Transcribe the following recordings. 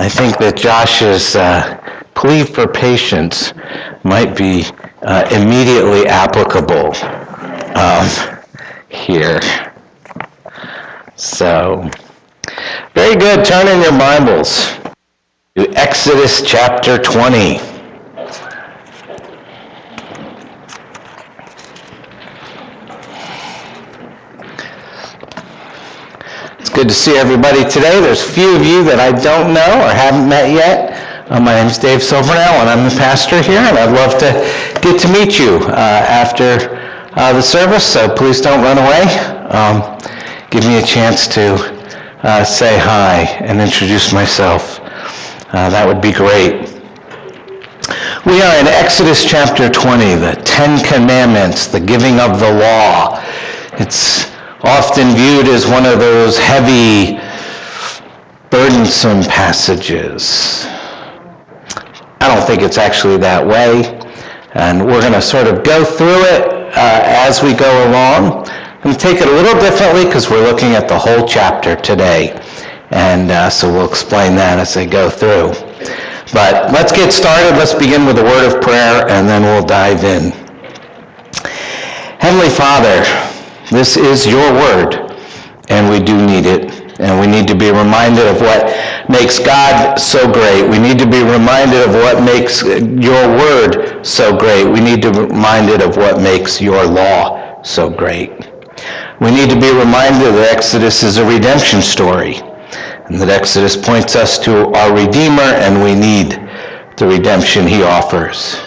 I think that Josh's uh, plea for patience might be uh, immediately applicable um, here. So, very good. Turn in your Bibles to Exodus chapter 20. It's Good to see everybody today. There's a few of you that I don't know or haven't met yet. Uh, my name is Dave Silvernell, and I'm the pastor here, and I'd love to get to meet you uh, after uh, the service, so please don't run away. Um, give me a chance to uh, say hi and introduce myself. Uh, that would be great. We are in Exodus chapter 20, the Ten Commandments, the giving of the law. It's often viewed as one of those heavy, burdensome passages. I don't think it's actually that way. And we're going to sort of go through it uh, as we go along. Going to take it a little differently because we're looking at the whole chapter today. And uh, so we'll explain that as I go through. But let's get started. Let's begin with a word of prayer and then we'll dive in. Heavenly Father, this is your word, and we do need it. And we need to be reminded of what makes God so great. We need to be reminded of what makes your word so great. We need to be reminded of what makes your law so great. We need to be reminded that Exodus is a redemption story, and that Exodus points us to our Redeemer, and we need the redemption he offers.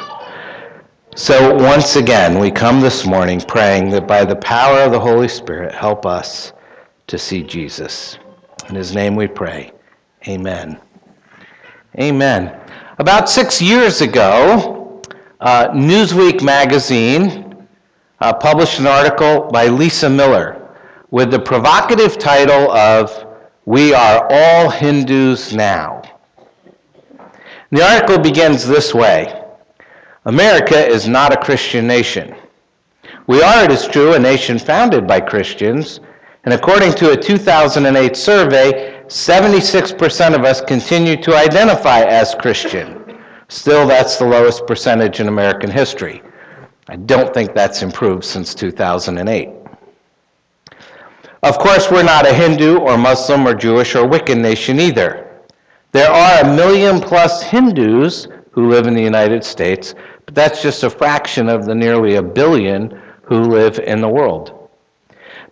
So once again, we come this morning praying that by the power of the Holy Spirit, help us to see Jesus. In his name we pray. Amen. Amen. About six years ago, uh, Newsweek magazine uh, published an article by Lisa Miller with the provocative title of We Are All Hindus Now. The article begins this way. America is not a Christian nation. We are, it is true, a nation founded by Christians, and according to a 2008 survey, 76% of us continue to identify as Christian. Still, that's the lowest percentage in American history. I don't think that's improved since 2008. Of course, we're not a Hindu or Muslim or Jewish or Wiccan nation either. There are a million plus Hindus who live in the United States, but that's just a fraction of the nearly a billion who live in the world.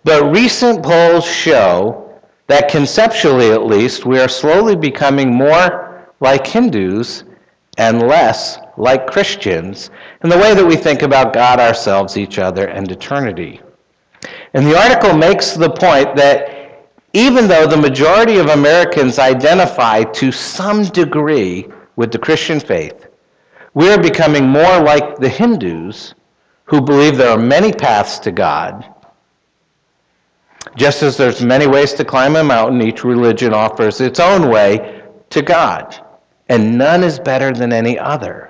But recent polls show that conceptually, at least, we are slowly becoming more like Hindus and less like Christians in the way that we think about God, ourselves, each other, and eternity. And the article makes the point that even though the majority of Americans identify to some degree with the Christian faith, we are becoming more like the Hindus who believe there are many paths to God. Just as there's many ways to climb a mountain, each religion offers its own way to God, and none is better than any other.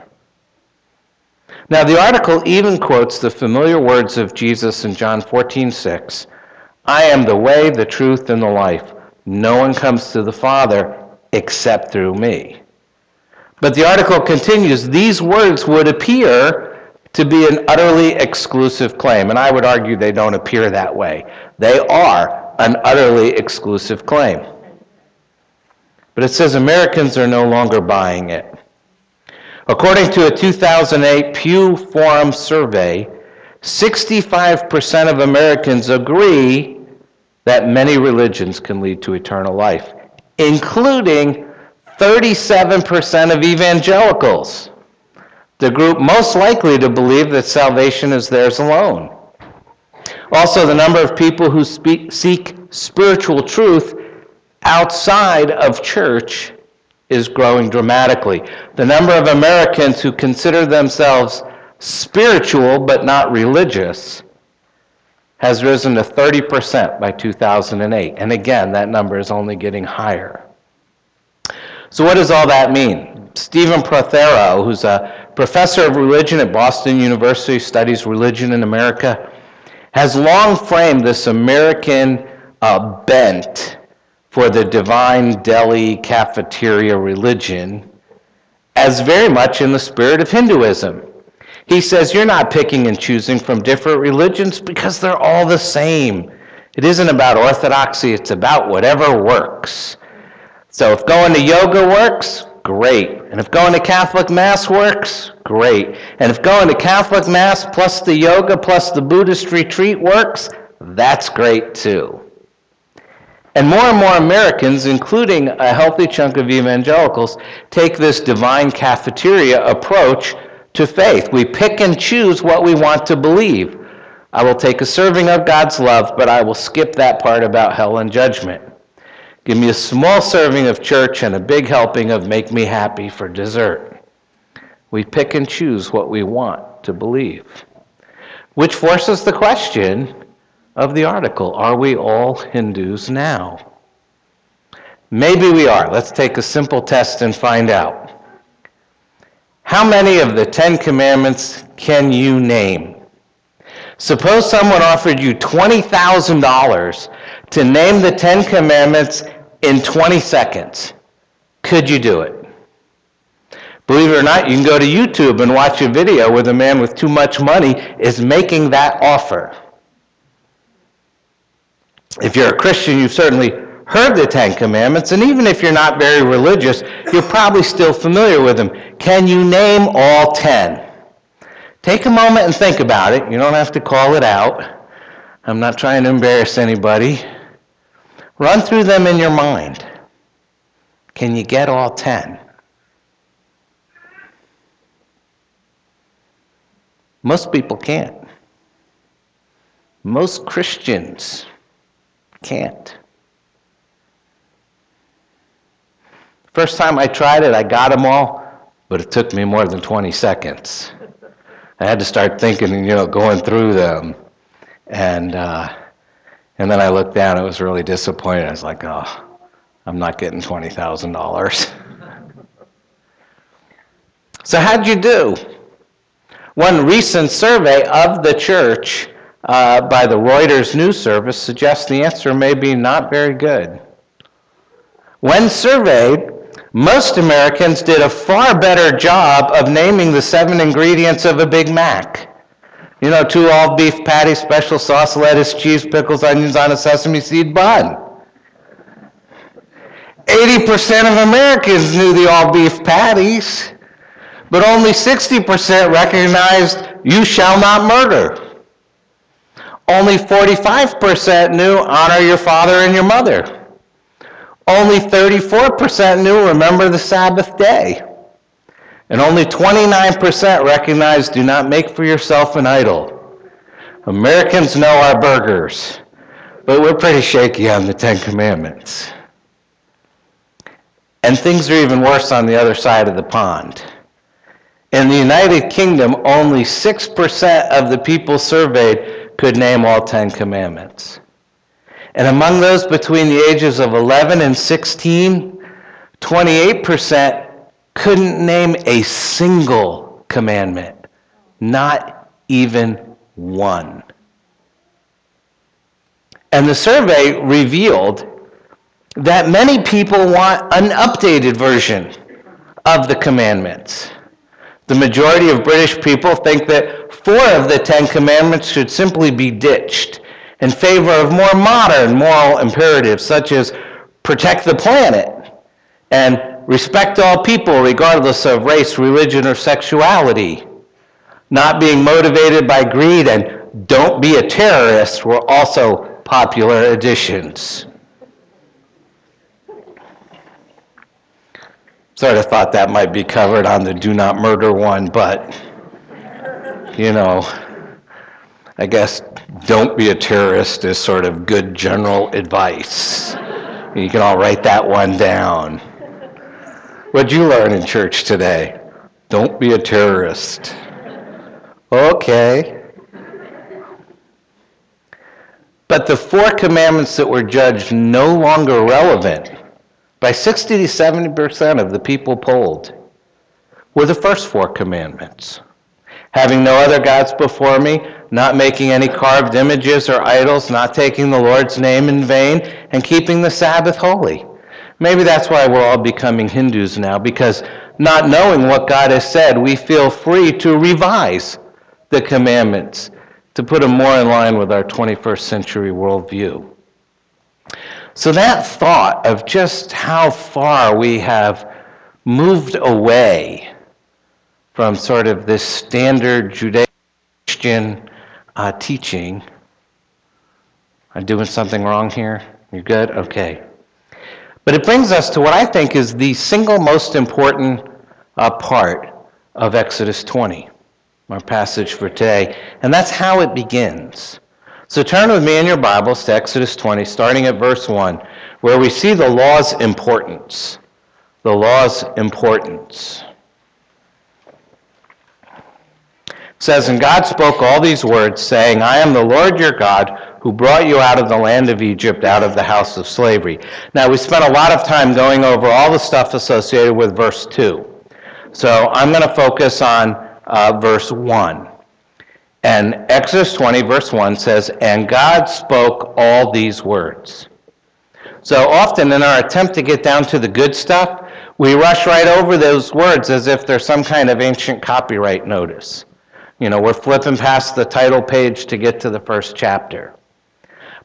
Now, the article even quotes the familiar words of Jesus in John 14, 6. I am the way, the truth, and the life. No one comes to the Father except through me. But the article continues these words would appear to be an utterly exclusive claim, and I would argue they don't appear that way. They are an utterly exclusive claim. But it says Americans are no longer buying it. According to a 2008 Pew Forum survey, 65% of Americans agree that many religions can lead to eternal life, including 37% of evangelicals, the group most likely to believe that salvation is theirs alone. Also, the number of people who speak, seek spiritual truth outside of church is growing dramatically. The number of Americans who consider themselves spiritual but not religious has risen to 30% by 2008. And again, that number is only getting higher. So, what does all that mean? Stephen Prothero, who's a professor of religion at Boston University, studies religion in America, has long framed this American uh, bent for the divine deli cafeteria religion as very much in the spirit of Hinduism. He says you're not picking and choosing from different religions because they're all the same. It isn't about orthodoxy, it's about whatever works. So if going to yoga works, great. And if going to Catholic Mass works, great. And if going to Catholic Mass plus the yoga plus the Buddhist retreat works, that's great too. And more and more Americans, including a healthy chunk of evangelicals, take this divine cafeteria approach to faith. We pick and choose what we want to believe. I will take a serving of God's love, but I will skip that part about hell and judgment. Give me a small serving of church and a big helping of make me happy for dessert. We pick and choose what we want to believe. Which forces the question of the article Are we all Hindus now? Maybe we are. Let's take a simple test and find out. How many of the Ten Commandments can you name? Suppose someone offered you $20,000 to name the Ten Commandments in 20 seconds. Could you do it? Believe it or not, you can go to YouTube and watch a video where the man with too much money is making that offer. If you're a Christian, you've certainly heard the Ten Commandments, and even if you're not very religious, you're probably still familiar with them. Can you name all ten? Take a moment and think about it. You don't have to call it out. I'm not trying to embarrass anybody. Run through them in your mind. Can you get all ten? Most people can't. Most Christians can't. First time I tried it, I got them all, but it took me more than 20 seconds. I had to start thinking, you know, going through them. And, uh, and then I looked down, I was really disappointed. I was like, oh, I'm not getting $20,000. so, how'd you do? One recent survey of the church uh, by the Reuters News Service suggests the answer may be not very good. When surveyed, most Americans did a far better job of naming the seven ingredients of a Big Mac. You know, two all beef patties, special sauce, lettuce, cheese, pickles, onions on a sesame seed bun. 80% of Americans knew the all beef patties, but only 60% recognized you shall not murder. Only 45% knew honor your father and your mother. Only 34% knew remember the Sabbath day. And only 29% recognized do not make for yourself an idol. Americans know our burgers, but we're pretty shaky on the Ten Commandments. And things are even worse on the other side of the pond. In the United Kingdom, only 6% of the people surveyed could name all Ten Commandments. And among those between the ages of 11 and 16, 28% couldn't name a single commandment, not even one. And the survey revealed that many people want an updated version of the commandments. The majority of British people think that four of the Ten Commandments should simply be ditched in favor of more modern moral imperatives such as protect the planet and respect all people regardless of race, religion, or sexuality. Not being motivated by greed and don't be a terrorist were also popular additions. Sort of thought that might be covered on the do not murder one, but you know, I guess don't be a terrorist is sort of good general advice. You can all write that one down. What'd you learn in church today? Don't be a terrorist. Okay. But the four commandments that were judged no longer relevant by 60 to 70% of the people polled were the first four commandments. Having no other gods before me, not making any carved images or idols, not taking the Lord's name in vain, and keeping the Sabbath holy. Maybe that's why we're all becoming Hindus now, because not knowing what God has said, we feel free to revise the commandments to put them more in line with our 21st century worldview. So that thought of just how far we have moved away from sort of this standard Judeo-Christian uh, teaching. I'm doing something wrong here? You're good? Okay. But it brings us to what I think is the single most important uh, part of Exodus 20 our passage for today, and that's how it begins. So turn with me in your Bibles to Exodus 20, starting at verse 1, where we see the law's importance. The law's importance. It says, And God spoke all these words, saying, I am the Lord your God, who brought you out of the land of Egypt, out of the house of slavery. Now, we spent a lot of time going over all the stuff associated with verse 2. So I'm going to focus on uh, verse 1. And Exodus 20, verse 1 says, And God spoke all these words. So often in our attempt to get down to the good stuff, we rush right over those words as if they're some kind of ancient copyright notice. You know, we're flipping past the title page to get to the first chapter.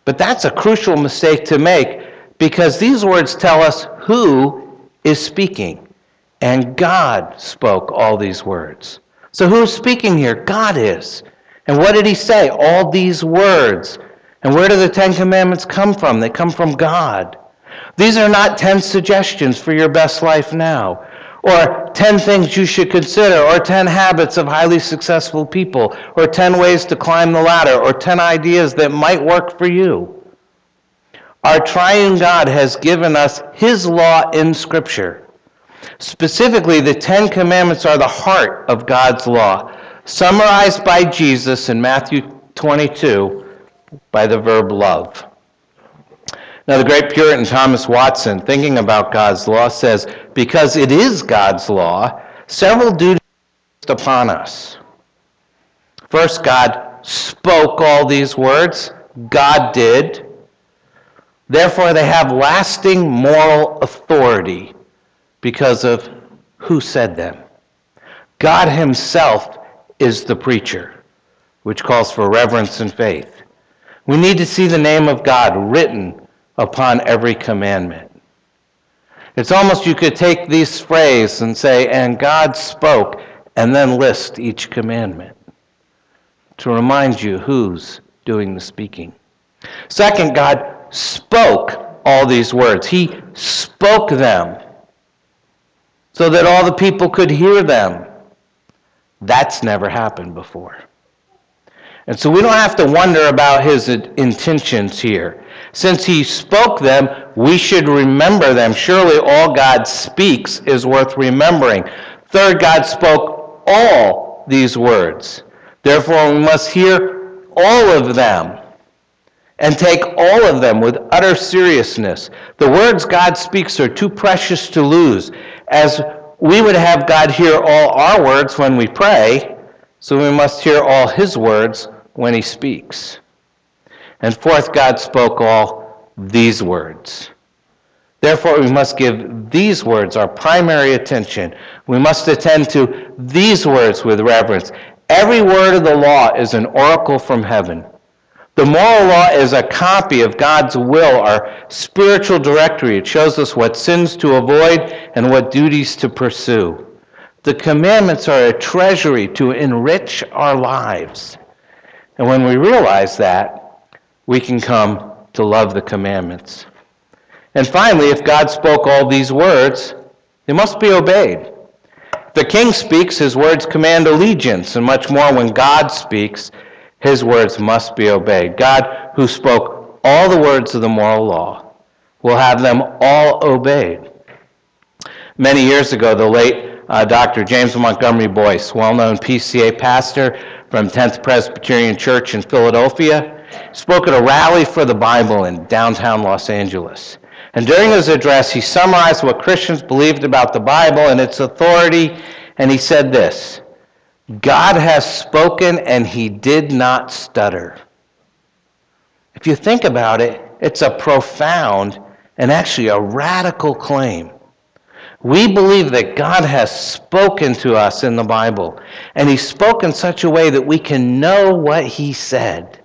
But that's a crucial mistake to make because these words tell us who is speaking. And God spoke all these words. So who's speaking here? God is. And what did he say? All these words. And where do the Ten Commandments come from? They come from God. These are not 10 suggestions for your best life now, or 10 things you should consider, or 10 habits of highly successful people, or 10 ways to climb the ladder, or 10 ideas that might work for you. Our triune God has given us His law in Scripture. Specifically, the Ten Commandments are the heart of God's law, summarized by Jesus in Matthew 22 by the verb love. Now, the great Puritan Thomas Watson, thinking about God's law, says, because it is God's law, several duties upon us. First, God spoke all these words. God did. Therefore, they have lasting moral authority because of who said them. God Himself is the preacher, which calls for reverence and faith. We need to see the name of God written upon every commandment. It's almost you could take this phrase and say, and God spoke, and then list each commandment to remind you who's doing the speaking. Second, God spoke all these words. He spoke them so that all the people could hear them. That's never happened before. And so we don't have to wonder about his intentions here. Since he spoke them, we should remember them. Surely all God speaks is worth remembering. Third, God spoke all these words. Therefore, we must hear all of them and take all of them with utter seriousness. The words God speaks are too precious to lose as we would have God hear all our words when we pray, so we must hear all his words when he speaks. And fourth, God spoke all these words. Therefore, we must give these words our primary attention. We must attend to these words with reverence. Every word of the law is an oracle from heaven. The moral law is a copy of God's will, our spiritual directory. It shows us what sins to avoid and what duties to pursue. The commandments are a treasury to enrich our lives. And when we realize that, we can come to love the commandments. And finally, if God spoke all these words, they must be obeyed. The king speaks, his words command allegiance, and much more when God speaks, his words must be obeyed. God, who spoke all the words of the moral law, will have them all obeyed. Many years ago, the late uh, Dr. James Montgomery Boice, well known PCA pastor from 10th Presbyterian Church in Philadelphia, spoke at a rally for the Bible in downtown Los Angeles. And during his address, he summarized what Christians believed about the Bible and its authority, and he said this God has spoken, and he did not stutter. If you think about it, it's a profound and actually a radical claim. We believe that God has spoken to us in the Bible, and He spoke in such a way that we can know what He said.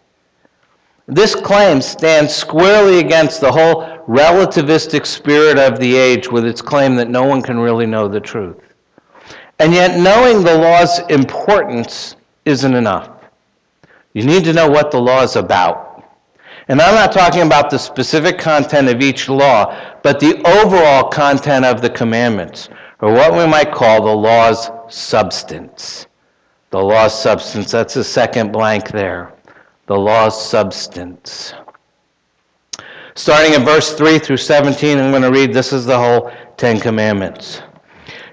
This claim stands squarely against the whole relativistic spirit of the age with its claim that no one can really know the truth. And yet, knowing the law's importance isn't enough. You need to know what the law is about. And I'm not talking about the specific content of each law, but the overall content of the commandments, or what we might call the law's substance. The law's substance, that's the second blank there. The law's substance. Starting in verse 3 through 17, I'm going to read this is the whole Ten Commandments.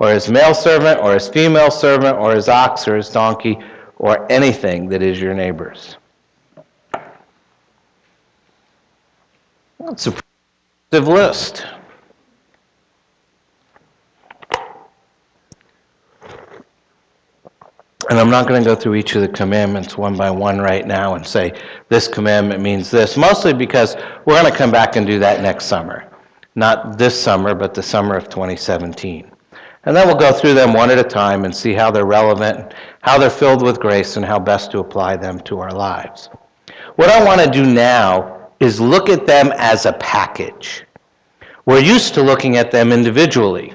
or his male servant, or his female servant, or his ox, or his donkey, or anything that is your neighbor's. That's a list. And I'm not going to go through each of the commandments one by one right now and say this commandment means this, mostly because we're going to come back and do that next summer. Not this summer, but the summer of 2017. And then we'll go through them one at a time and see how they're relevant, how they're filled with grace, and how best to apply them to our lives. What I want to do now is look at them as a package. We're used to looking at them individually,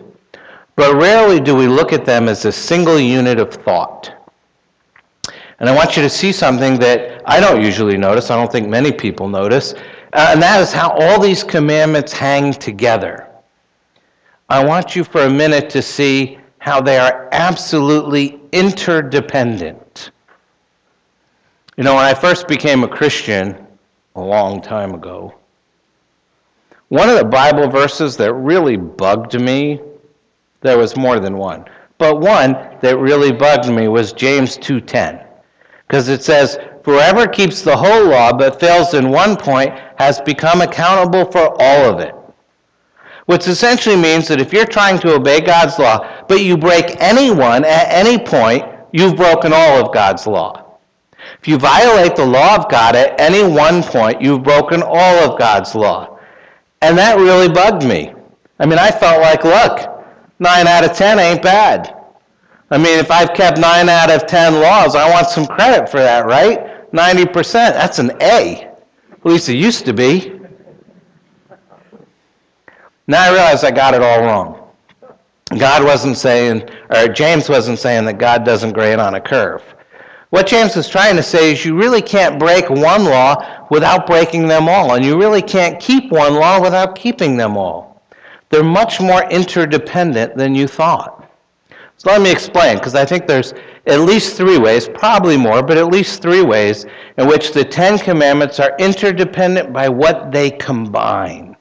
but rarely do we look at them as a single unit of thought. And I want you to see something that I don't usually notice, I don't think many people notice, and that is how all these commandments hang together. I want you for a minute to see how they are absolutely interdependent. You know, when I first became a Christian, a long time ago. One of the Bible verses that really bugged me, there was more than one, but one that really bugged me was James 2:10. Because it says, "Whoever keeps the whole law but fails in one point has become accountable for all of it." Which essentially means that if you're trying to obey God's law, but you break any one at any point, you've broken all of God's law. If you violate the law of God at any one point, you've broken all of God's law. And that really bugged me. I mean, I felt like, look, 9 out of 10 ain't bad. I mean, if I've kept 9 out of 10 laws, I want some credit for that, right? 90%, that's an A. At least it used to be. Now I realize I got it all wrong. God wasn't saying, or James wasn't saying that God doesn't grade on a curve. What James is trying to say is you really can't break one law without breaking them all, and you really can't keep one law without keeping them all. They're much more interdependent than you thought. So let me explain, because I think there's at least three ways, probably more, but at least three ways in which the Ten Commandments are interdependent by what they combine.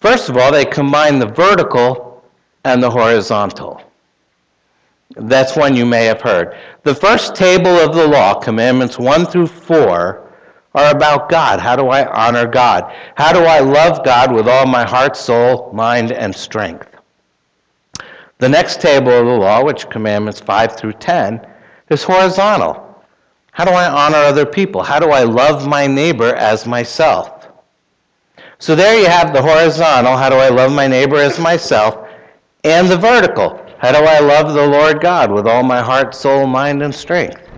First of all, they combine the vertical and the horizontal. That's one you may have heard. The first table of the law, commandments 1 through 4, are about God. How do I honor God? How do I love God with all my heart, soul, mind, and strength? The next table of the law, which commandments 5 through 10, is horizontal. How do I honor other people? How do I love my neighbor as myself? So there you have the horizontal, how do I love my neighbor as myself, and the vertical, how do I love the Lord God with all my heart, soul, mind, and strength?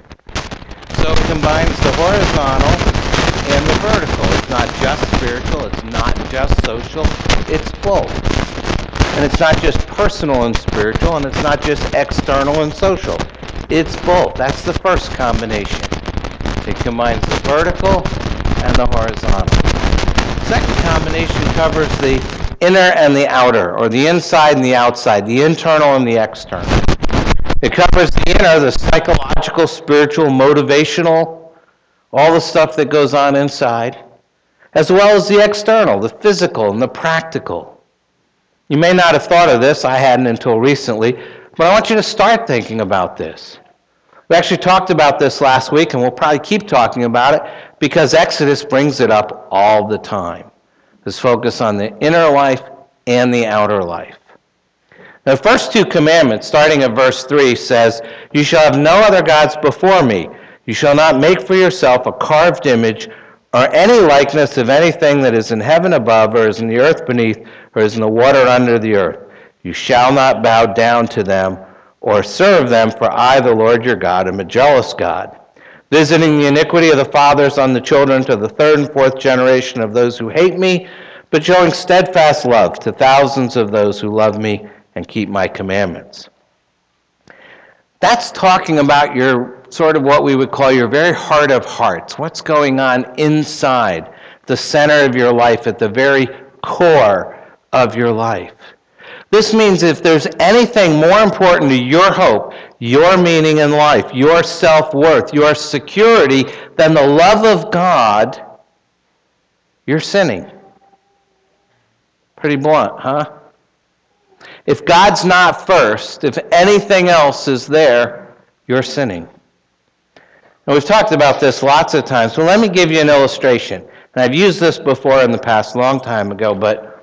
So it combines the horizontal and the vertical. It's not just spiritual, it's not just social, it's both. And it's not just personal and spiritual, and it's not just external and social. It's both. That's the first combination. It combines the vertical and the horizontal. Second combination covers the inner and the outer, or the inside and the outside, the internal and the external. It covers the inner, the psychological, spiritual, motivational, all the stuff that goes on inside, as well as the external, the physical and the practical. You may not have thought of this, I hadn't until recently, but I want you to start thinking about this. We actually talked about this last week, and we'll probably keep talking about it because Exodus brings it up all the time. This focus on the inner life and the outer life. The first two commandments, starting at verse 3, says, You shall have no other gods before me. You shall not make for yourself a carved image or any likeness of anything that is in heaven above, or is in the earth beneath, or is in the water under the earth. You shall not bow down to them or serve them, for I, the Lord your God, am a jealous God, visiting the iniquity of the fathers on the children to the third and fourth generation of those who hate me, but showing steadfast love to thousands of those who love me and keep my commandments. That's talking about your sort of what we would call your very heart of hearts. What's going on inside the center of your life, at the very core of your life. This means if there's anything more important to your hope, your meaning in life, your self worth, your security than the love of God, you're sinning. Pretty blunt, huh? If God's not first, if anything else is there, you're sinning. And we've talked about this lots of times, so let me give you an illustration. And I've used this before in the past, a long time ago, but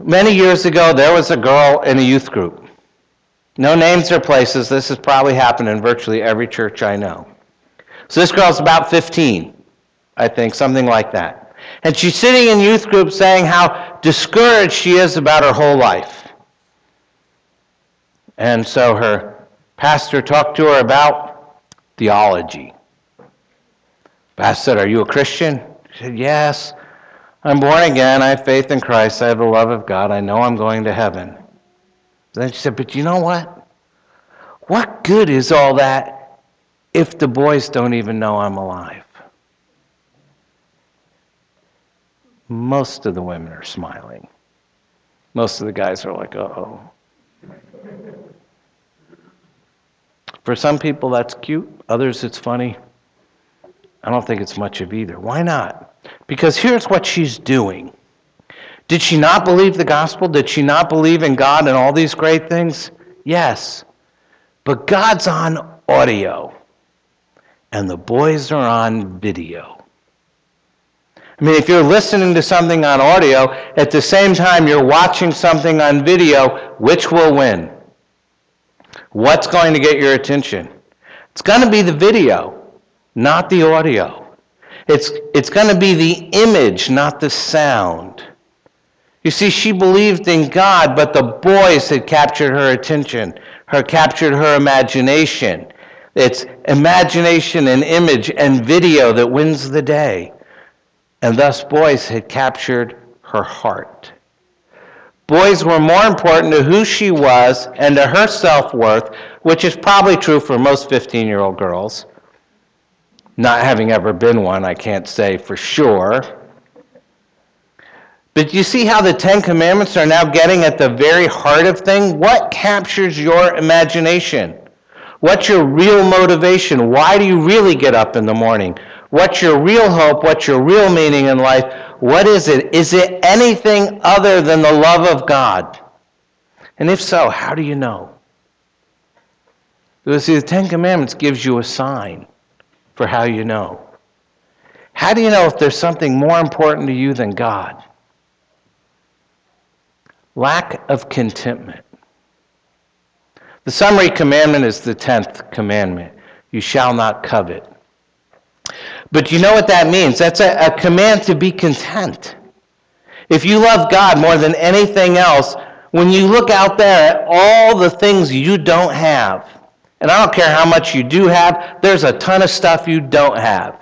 many years ago, there was a girl in a youth group. No names or places. This has probably happened in virtually every church I know. So this girl's about 15, I think, something like that. And she's sitting in youth group saying how discouraged she is about her whole life. And so her pastor talked to her about theology. Pastor said, Are you a Christian? She said, Yes. I'm born again. I have faith in Christ. I have the love of God. I know I'm going to heaven. Then she said, But you know what? What good is all that if the boys don't even know I'm alive? Most of the women are smiling. Most of the guys are like, uh oh. For some people, that's cute. Others, it's funny. I don't think it's much of either. Why not? Because here's what she's doing. Did she not believe the gospel? Did she not believe in God and all these great things? Yes. But God's on audio, and the boys are on video. I mean, if you're listening to something on audio, at the same time you're watching something on video, which will win? What's going to get your attention? It's going to be the video, not the audio. It's, it's going to be the image, not the sound. You see, she believed in God, but the boys had captured her attention, her captured her imagination. It's imagination and image and video that wins the day. And thus, boys had captured her heart. Boys were more important to who she was and to her self worth, which is probably true for most 15 year old girls. Not having ever been one, I can't say for sure. But you see how the Ten Commandments are now getting at the very heart of things? What captures your imagination? What's your real motivation? Why do you really get up in the morning? What's your real hope? What's your real meaning in life? What is it? Is it anything other than the love of God? And if so, how do you know? Because see, the Ten Commandments gives you a sign for how you know. How do you know if there's something more important to you than God? Lack of contentment. The summary commandment is the 10th commandment you shall not covet. But you know what that means? That's a, a command to be content. If you love God more than anything else, when you look out there at all the things you don't have, and I don't care how much you do have, there's a ton of stuff you don't have.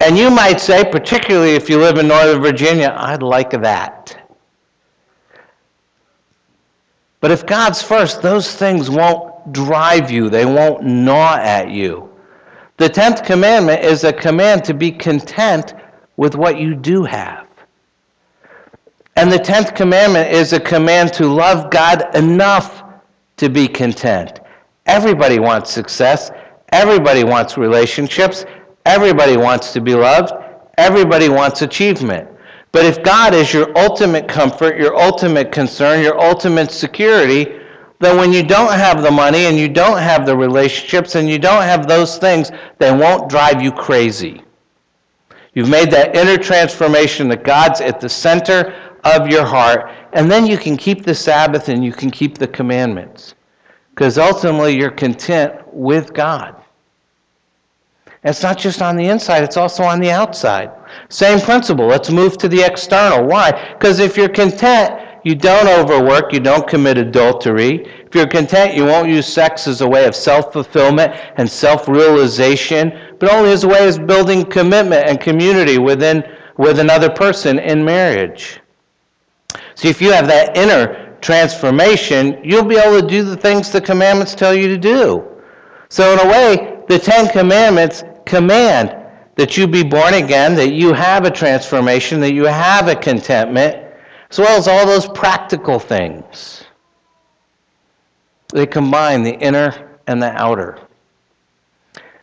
And you might say, particularly if you live in Northern Virginia, I'd like that. But if God's first, those things won't drive you, they won't gnaw at you. The 10th commandment is a command to be content with what you do have. And the 10th commandment is a command to love God enough to be content. Everybody wants success. Everybody wants relationships. Everybody wants to be loved. Everybody wants achievement. But if God is your ultimate comfort, your ultimate concern, your ultimate security, then when you don't have the money and you don't have the relationships and you don't have those things, they won't drive you crazy. You've made that inner transformation that God's at the center of your heart, and then you can keep the Sabbath and you can keep the commandments. Because ultimately, you're content with God. And it's not just on the inside, it's also on the outside. Same principle. Let's move to the external. Why? Because if you're content, you don't overwork, you don't commit adultery. If you're content, you won't use sex as a way of self fulfillment and self realization, but only as a way of building commitment and community within, with another person in marriage. See, if you have that inner transformation, you'll be able to do the things the commandments tell you to do. So, in a way, the Ten Commandments command that you be born again, that you have a transformation, that you have a contentment, as well as all those practical things. They combine the inner and the outer.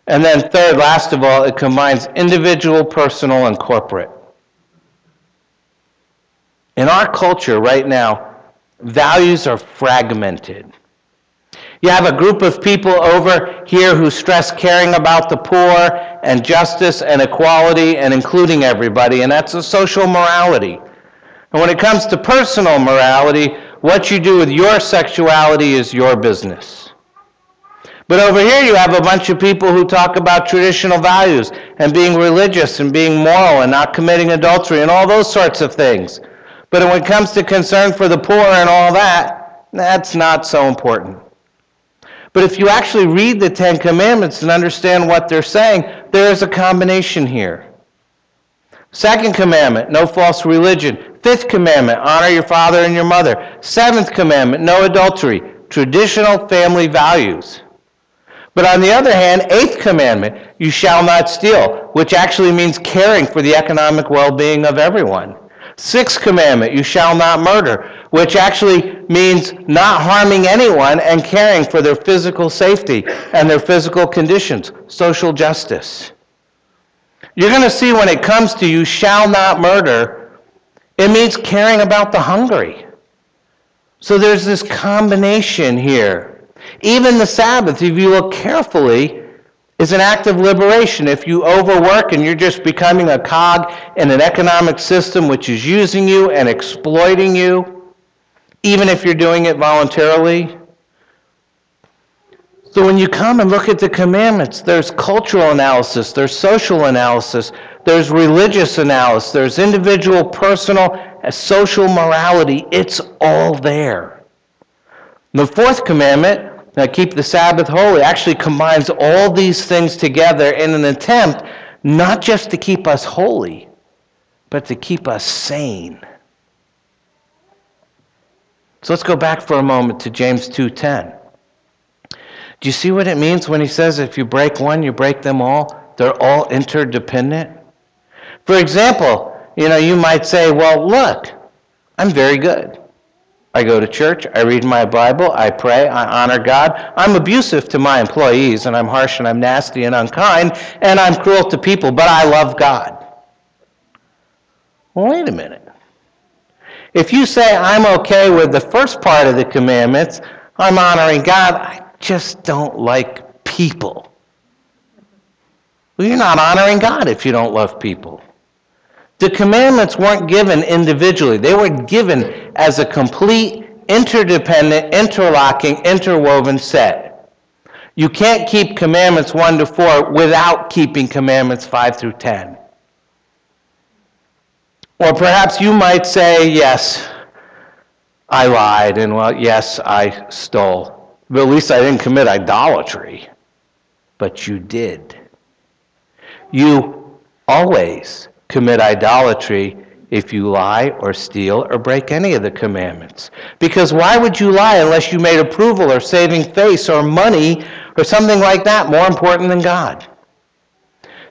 And then, third, last of all, it combines individual, personal, and corporate. In our culture right now, values are fragmented. You have a group of people over here who stress caring about the poor and justice and equality and including everybody, and that's a social morality. And when it comes to personal morality, what you do with your sexuality is your business. But over here, you have a bunch of people who talk about traditional values and being religious and being moral and not committing adultery and all those sorts of things. But when it comes to concern for the poor and all that, that's not so important. But if you actually read the Ten Commandments and understand what they're saying, there is a combination here. Second commandment, no false religion. Fifth commandment, honor your father and your mother. Seventh commandment, no adultery. Traditional family values. But on the other hand, eighth commandment, you shall not steal, which actually means caring for the economic well being of everyone. Sixth commandment, you shall not murder, which actually means not harming anyone and caring for their physical safety and their physical conditions, social justice. You're going to see when it comes to you shall not murder, it means caring about the hungry. So there's this combination here. Even the Sabbath, if you look carefully, is an act of liberation. If you overwork and you're just becoming a cog in an economic system which is using you and exploiting you, even if you're doing it voluntarily. So when you come and look at the commandments, there's cultural analysis, there's social analysis, there's religious analysis, there's individual, personal, social morality. It's all there. The fourth commandment now, keep the Sabbath holy actually combines all these things together in an attempt not just to keep us holy, but to keep us sane. So let's go back for a moment to James 2:10. Do you see what it means when he says if you break one, you break them all? They're all interdependent. For example, you know, you might say, "Well, look, I'm very good. I go to church, I read my Bible, I pray, I honor God. I'm abusive to my employees, and I'm harsh and I'm nasty and unkind, and I'm cruel to people, but I love God. Well, wait a minute. If you say, I'm okay with the first part of the commandments, I'm honoring God, I just don't like people. Well, you're not honoring God if you don't love people. The commandments weren't given individually, they were given as a complete, interdependent, interlocking, interwoven set. You can't keep commandments 1 to 4 without keeping commandments 5 through 10. Or perhaps you might say, yes, I lied, and well, yes, I stole. But at least I didn't commit idolatry. But you did. You always commit idolatry if you lie or steal or break any of the commandments. Because why would you lie unless you made approval or saving face or money or something like that more important than God?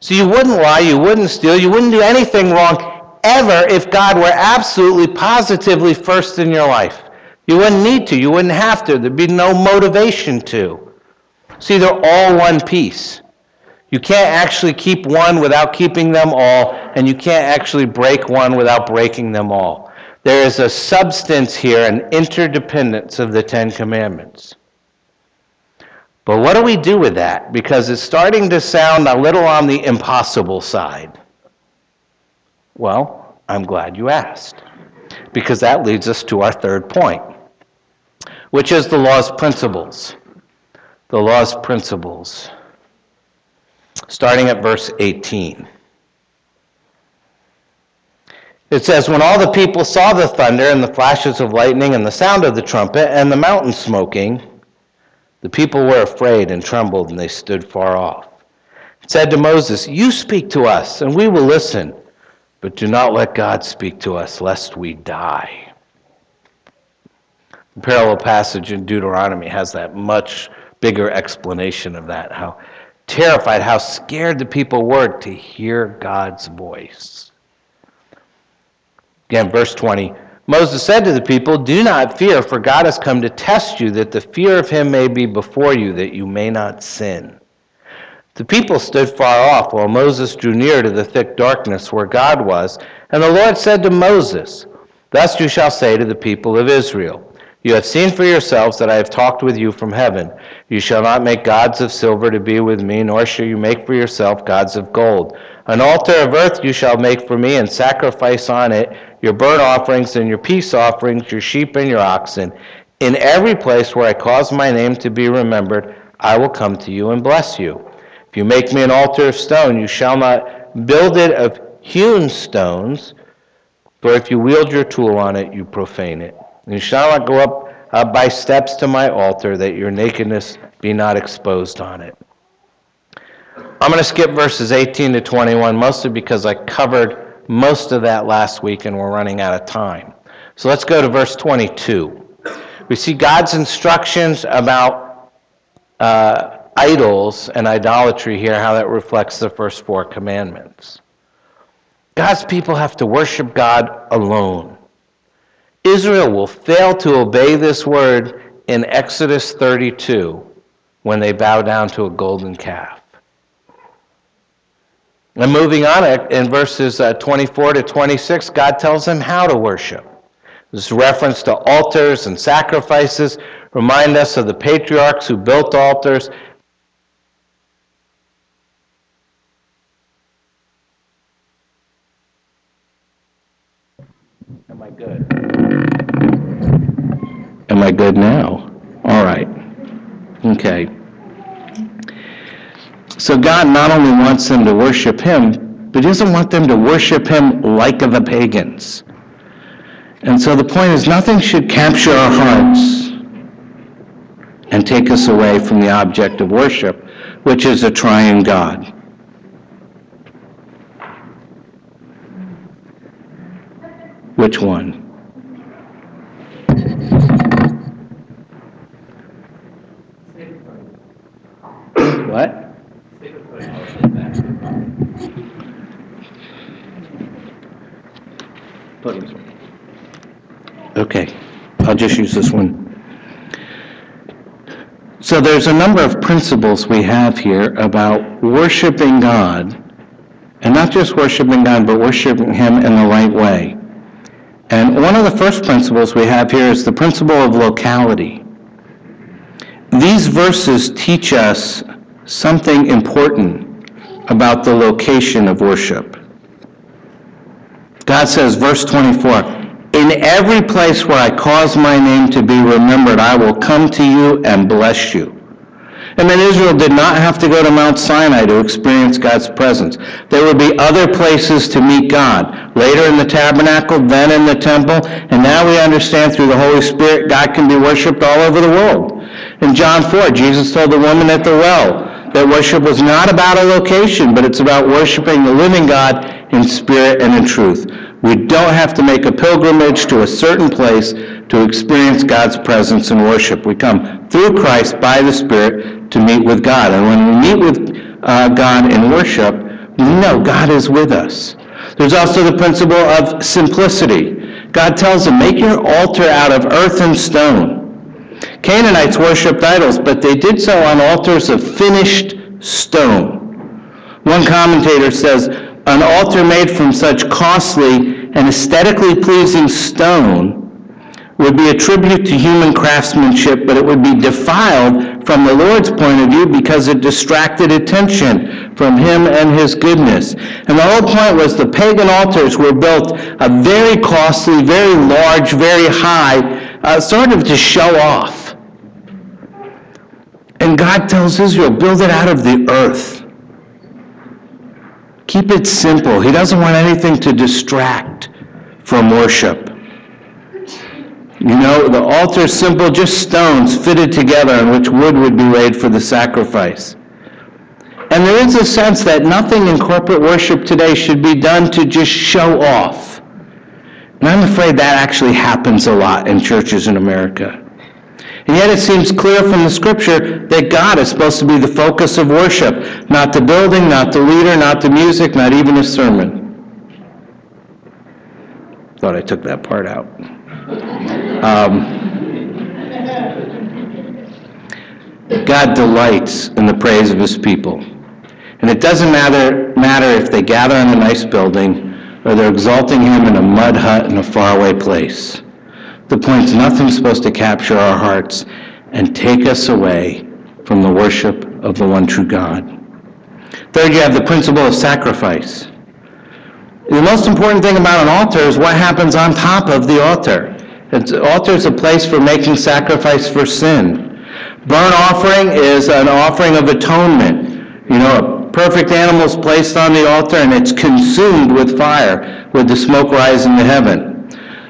So you wouldn't lie, you wouldn't steal, you wouldn't do anything wrong ever if God were absolutely, positively first in your life. You wouldn't need to. You wouldn't have to. There'd be no motivation to. See, they're all one piece. You can't actually keep one without keeping them all, and you can't actually break one without breaking them all. There is a substance here, an interdependence of the Ten Commandments. But what do we do with that? Because it's starting to sound a little on the impossible side. Well, I'm glad you asked, because that leads us to our third point, which is the law's principles. The law's principles. Starting at verse 18. It says, When all the people saw the thunder and the flashes of lightning and the sound of the trumpet and the mountain smoking, the people were afraid and trembled, and they stood far off. It said to Moses, You speak to us, and we will listen. But do not let God speak to us, lest we die. The parallel passage in Deuteronomy has that much bigger explanation of that, how terrified, how scared the people were to hear God's voice. Again, verse 20 Moses said to the people, Do not fear, for God has come to test you, that the fear of him may be before you, that you may not sin. The people stood far off while Moses drew near to the thick darkness where God was. And the Lord said to Moses, Thus you shall say to the people of Israel, You have seen for yourselves that I have talked with you from heaven. You shall not make gods of silver to be with me, nor shall you make for yourself gods of gold. An altar of earth you shall make for me, and sacrifice on it your burnt offerings and your peace offerings, your sheep and your oxen. In every place where I cause my name to be remembered, I will come to you and bless you. If you make me an altar of stone, you shall not build it of hewn stones, for if you wield your tool on it, you profane it. And you shall not go up uh, by steps to my altar, that your nakedness be not exposed on it. I'm going to skip verses 18 to 21, mostly because I covered most of that last week and we're running out of time. So let's go to verse 22. We see God's instructions about uh, idols and idolatry here, how that reflects the first four commandments. God's people have to worship God alone. Israel will fail to obey this word in Exodus 32 when they bow down to a golden calf. And moving on in verses uh, 24 to 26, God tells them how to worship. This reference to altars and sacrifices remind us of the patriarchs who built altars Am I good? Am I good now? All right. Okay. So God not only wants them to worship Him, but He doesn't want them to worship Him like the pagans. And so the point is, nothing should capture our hearts and take us away from the object of worship, which is a triune God. Which one? what? Okay, Use this one. So there's a number of principles we have here about worshiping God And not just worshiping God, but worshiping Him in the right way. And one of the first principles we have here is the principle of locality. These verses teach us something important about the location of worship. God says, verse 24, In every place where I cause my name to be remembered, I will come to you and bless you. And then Israel did not have to go to Mount Sinai to experience God's presence. There would be other places to meet God. Later in the tabernacle, then in the temple, and now we understand through the Holy Spirit God can be worshiped all over the world. In John 4, Jesus told the woman at the well that worship was not about a location, but it's about worshiping the living God in spirit and in truth. We don't have to make a pilgrimage to a certain place to experience God's presence and worship. We come through Christ by the Spirit to meet with God. And when we meet with uh, God in worship, we know God is with us. There's also the principle of simplicity. God tells them, make your altar out of earth and stone. Canaanites worshipped idols, but they did so on altars of finished stone. One commentator says, an altar made from such costly and aesthetically pleasing stone would be a tribute to human craftsmanship, but it would be defiled from the Lord's point of view because it distracted attention from Him and His goodness. And the whole point was the pagan altars were built a very costly, very large, very high, uh, sort of to show off. And God tells Israel, build it out of the earth. Keep it simple. He doesn't want anything to distract from worship. You know, the altar is simple, just stones fitted together on which wood would be laid for the sacrifice. And there is a sense that nothing in corporate worship today should be done to just show off. And I'm afraid that actually happens a lot in churches in America. And yet it seems clear from the scripture that God is supposed to be the focus of worship, not the building, not the leader, not the music, not even a sermon. Thought I took that part out. Um, God delights in the praise of his people. And it doesn't matter, matter if they gather in a nice building or they're exalting him in a mud hut in a faraway place. The point's nothing's supposed to capture our hearts and take us away from the worship of the one true God. Third, you have the principle of sacrifice. The most important thing about an altar is what happens on top of the altar. The altar is a place for making sacrifice for sin. Burnt offering is an offering of atonement. You know, a perfect animal is placed on the altar and it's consumed with fire, with the smoke rising to heaven.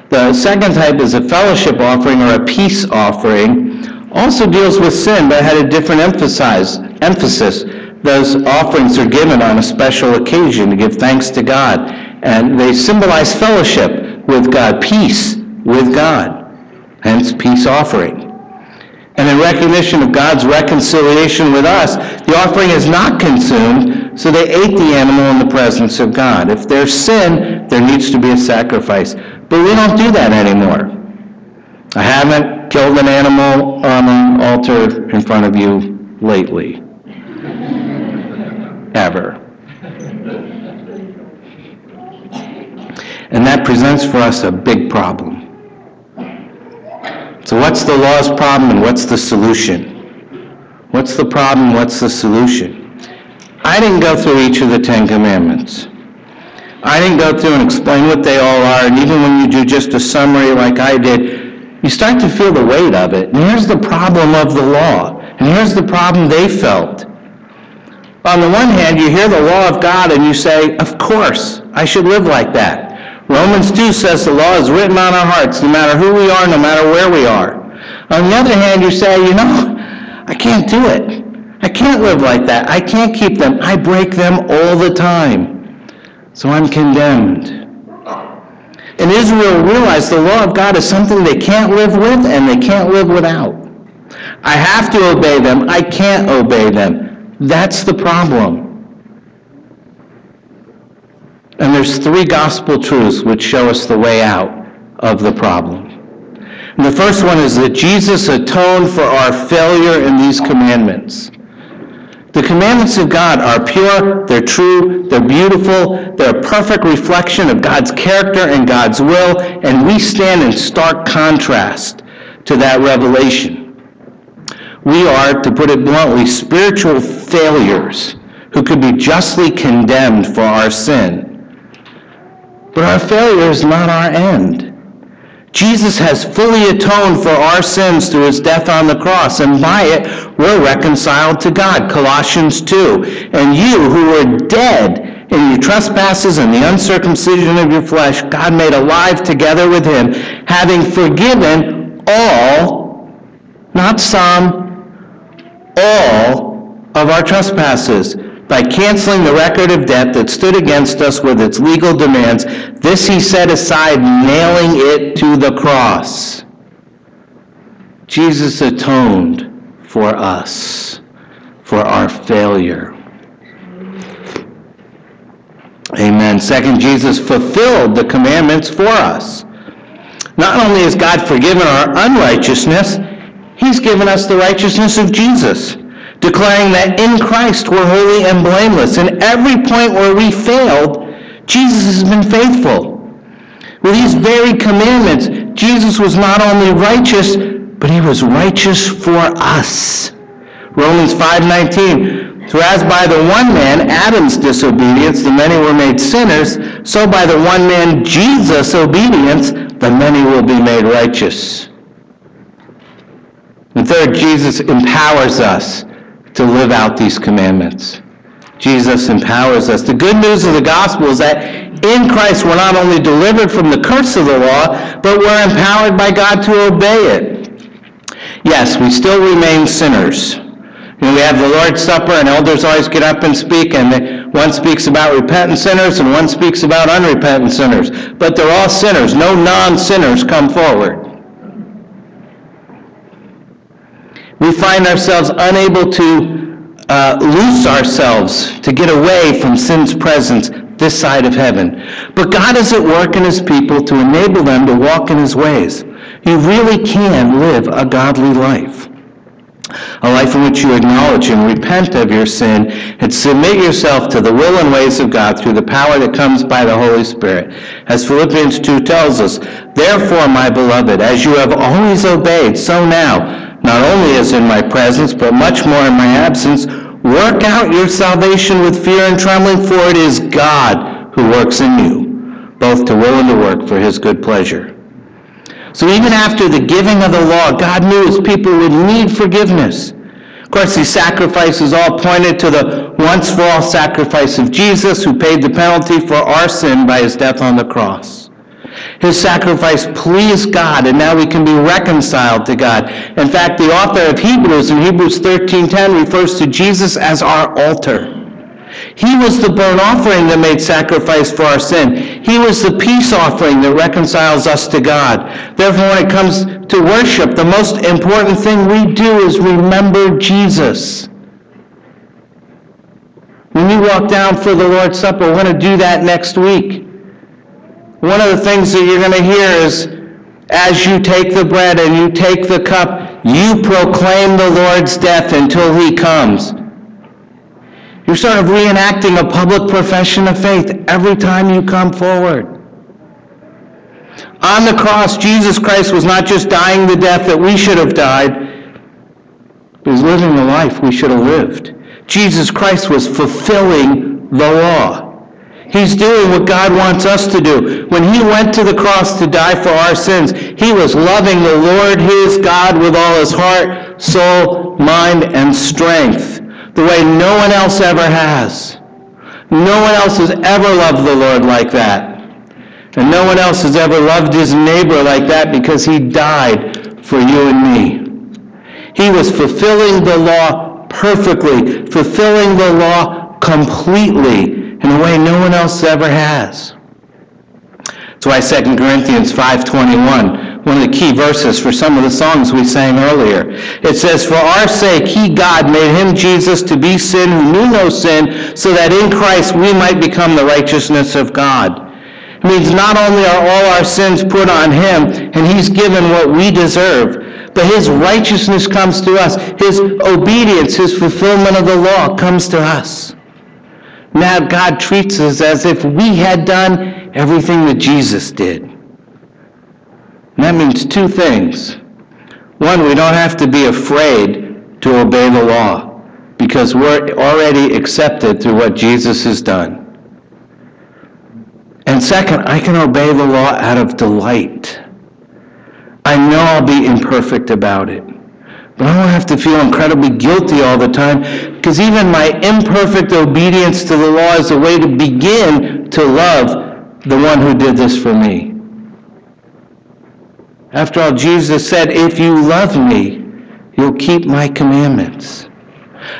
The second type is a fellowship offering or a peace offering. Also deals with sin, but had a different emphasis. emphasis. Those offerings are given on a special occasion to give thanks to God. And they symbolize fellowship with God, peace with God, hence peace offering. And in recognition of God's reconciliation with us, the offering is not consumed, so they ate the animal in the presence of God. If there's sin, there needs to be a sacrifice. But we don't do that anymore. I haven't killed an animal on an altar in front of you lately. Ever. And that presents for us a big problem. So what's the law's problem and what's the solution? What's the problem? What's the solution? I didn't go through each of the Ten Commandments. I didn't go through and explain what they all are, and even when you do just a summary like I did, you start to feel the weight of it. And here's the problem of the law, and here's the problem they felt. On the one hand, you hear the law of God and you say, Of course, I should live like that. Romans 2 says the law is written on our hearts, no matter who we are, no matter where we are. On the other hand, you say, you know, I can't do it. I can't live like that. I can't keep them. I break them all the time. So I'm condemned. And Israel realized the law of God is something they can't live with and they can't live without. I have to obey them. I can't obey them. That's the problem. And there's three gospel truths which show us the way out of the problem. And the first one is that Jesus atoned for our failure in these commandments. The commandments of God are pure, they're true, they're beautiful, they're a perfect reflection of God's character and God's will, and we stand in stark contrast to that revelation. We are, to put it bluntly, spiritual failures who could be justly condemned for our sin. But our failure is not our end. Jesus has fully atoned for our sins through his death on the cross, and by it we're reconciled to God. Colossians 2. And you who were dead in your trespasses and the uncircumcision of your flesh, God made alive together with him, having forgiven all, not some, all of our trespasses by canceling the record of debt that stood against us with its legal demands. This he set aside, nailing it to the cross. Jesus atoned for us, for our failure. Amen. Second, Jesus fulfilled the commandments for us. Not only has God forgiven our unrighteousness, he's given us the righteousness of Jesus declaring that in Christ we're holy and blameless. In every point where we failed, Jesus has been faithful. With these very commandments, Jesus was not only righteous, but he was righteous for us. Romans 5:19 For as by the one man Adam's disobedience the many were made sinners, so by the one man Jesus' obedience the many will be made righteous. And third, Jesus empowers us to live out these commandments. Jesus empowers us. The good news of the gospel is that in Christ we're not only delivered from the curse of the law, but we're empowered by God to obey it. Yes, we still remain sinners. Know, we have the Lord's Supper, and elders always get up and speak, and one speaks about repentant sinners, and one speaks about unrepentant sinners. But they're all sinners. No non-sinners come forward. We find ourselves unable to uh, loose ourselves to get away from sin's presence this side of heaven. But God is at work in his people to enable them to walk in his ways. You really can live a godly life. A life in which you acknowledge and repent of your sin and submit yourself to the will and ways of God through the power that comes by the Holy Spirit. As Philippians 2 tells us, Therefore, my beloved, as you have always obeyed, so now, not only as in my presence, but much more in my absence, work out your salvation with fear and trembling, for it is God who works in you, both to will and to work for his good pleasure. So even after the giving of the law, God knew his people would need forgiveness. Of course, these sacrifices all pointed to the once for all sacrifice of Jesus, who paid the penalty for our sin by his death on the cross. His sacrifice pleased God, and now we can be reconciled to God. In fact, the author of Hebrews in Hebrews 13:10 refers to Jesus as our altar. He was the burnt offering that made sacrifice for our sin. He was the peace offering that reconciles us to God. Therefore, when it comes to worship, the most important thing we do is remember Jesus. When you walk down for the Lord's Supper, we're going to do that next week. One of the things that you're going to hear is, as you take the bread and you take the cup, you proclaim the Lord's death until he comes. You're sort of reenacting a public profession of faith every time you come forward. On the cross, Jesus Christ was not just dying the death that we should have died, he was living the life we should have lived. Jesus Christ was fulfilling the law. He's doing what God wants us to do. When he went to the cross to die for our sins, he was loving the Lord his God with all his heart, soul, mind, and strength, the way no one else ever has. No one else has ever loved the Lord like that. And no one else has ever loved his neighbor like that because he died for you and me. He was fulfilling the law perfectly, fulfilling the law completely in a way no one else ever has. That's why 2 Corinthians 5.21, one of the key verses for some of the songs we sang earlier. It says, For our sake he, God, made him Jesus to be sin who knew no sin, so that in Christ we might become the righteousness of God. It means not only are all our sins put on him, and he's given what we deserve, but his righteousness comes to us. His obedience, his fulfillment of the law comes to us. Now God treats us as if we had done everything that Jesus did. And that means two things. One, we don't have to be afraid to obey the law because we're already accepted through what Jesus has done. And second, I can obey the law out of delight. I know I'll be imperfect about it. But I don't have to feel incredibly guilty all the time because even my imperfect obedience to the law is a way to begin to love the one who did this for me. After all, Jesus said, if you love me, you'll keep my commandments.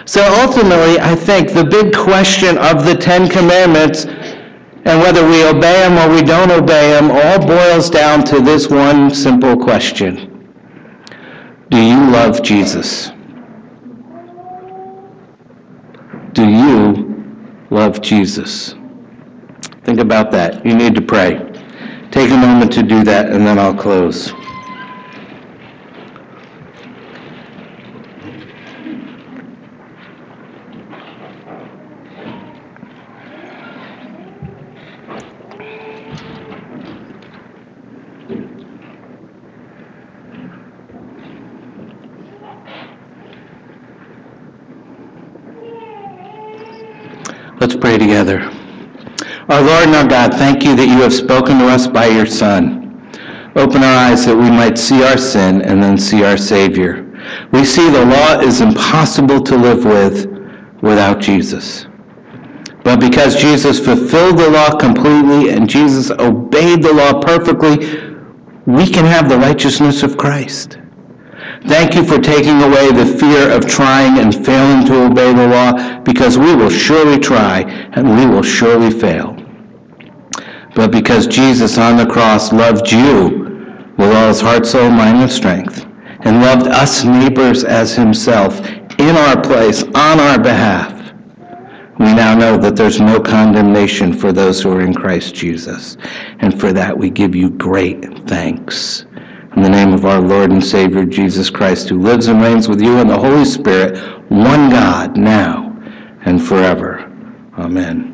So ultimately, I think the big question of the Ten Commandments and whether we obey them or we don't obey them all boils down to this one simple question. Do you love Jesus? Do you love Jesus? Think about that. You need to pray. Take a moment to do that, and then I'll close. Pray together. Our Lord and our God, thank you that you have spoken to us by your Son. Open our eyes that we might see our sin and then see our Savior. We see the law is impossible to live with without Jesus. But because Jesus fulfilled the law completely and Jesus obeyed the law perfectly, we can have the righteousness of Christ. Thank you for taking away the fear of trying and failing to obey the law because we will surely try and we will surely fail. But because Jesus on the cross loved you with all his heart, soul, mind, and strength, and loved us neighbors as himself in our place, on our behalf, we now know that there's no condemnation for those who are in Christ Jesus. And for that we give you great thanks. In the name of our Lord and Savior Jesus Christ, who lives and reigns with you in the Holy Spirit, one God, now and forever. Amen.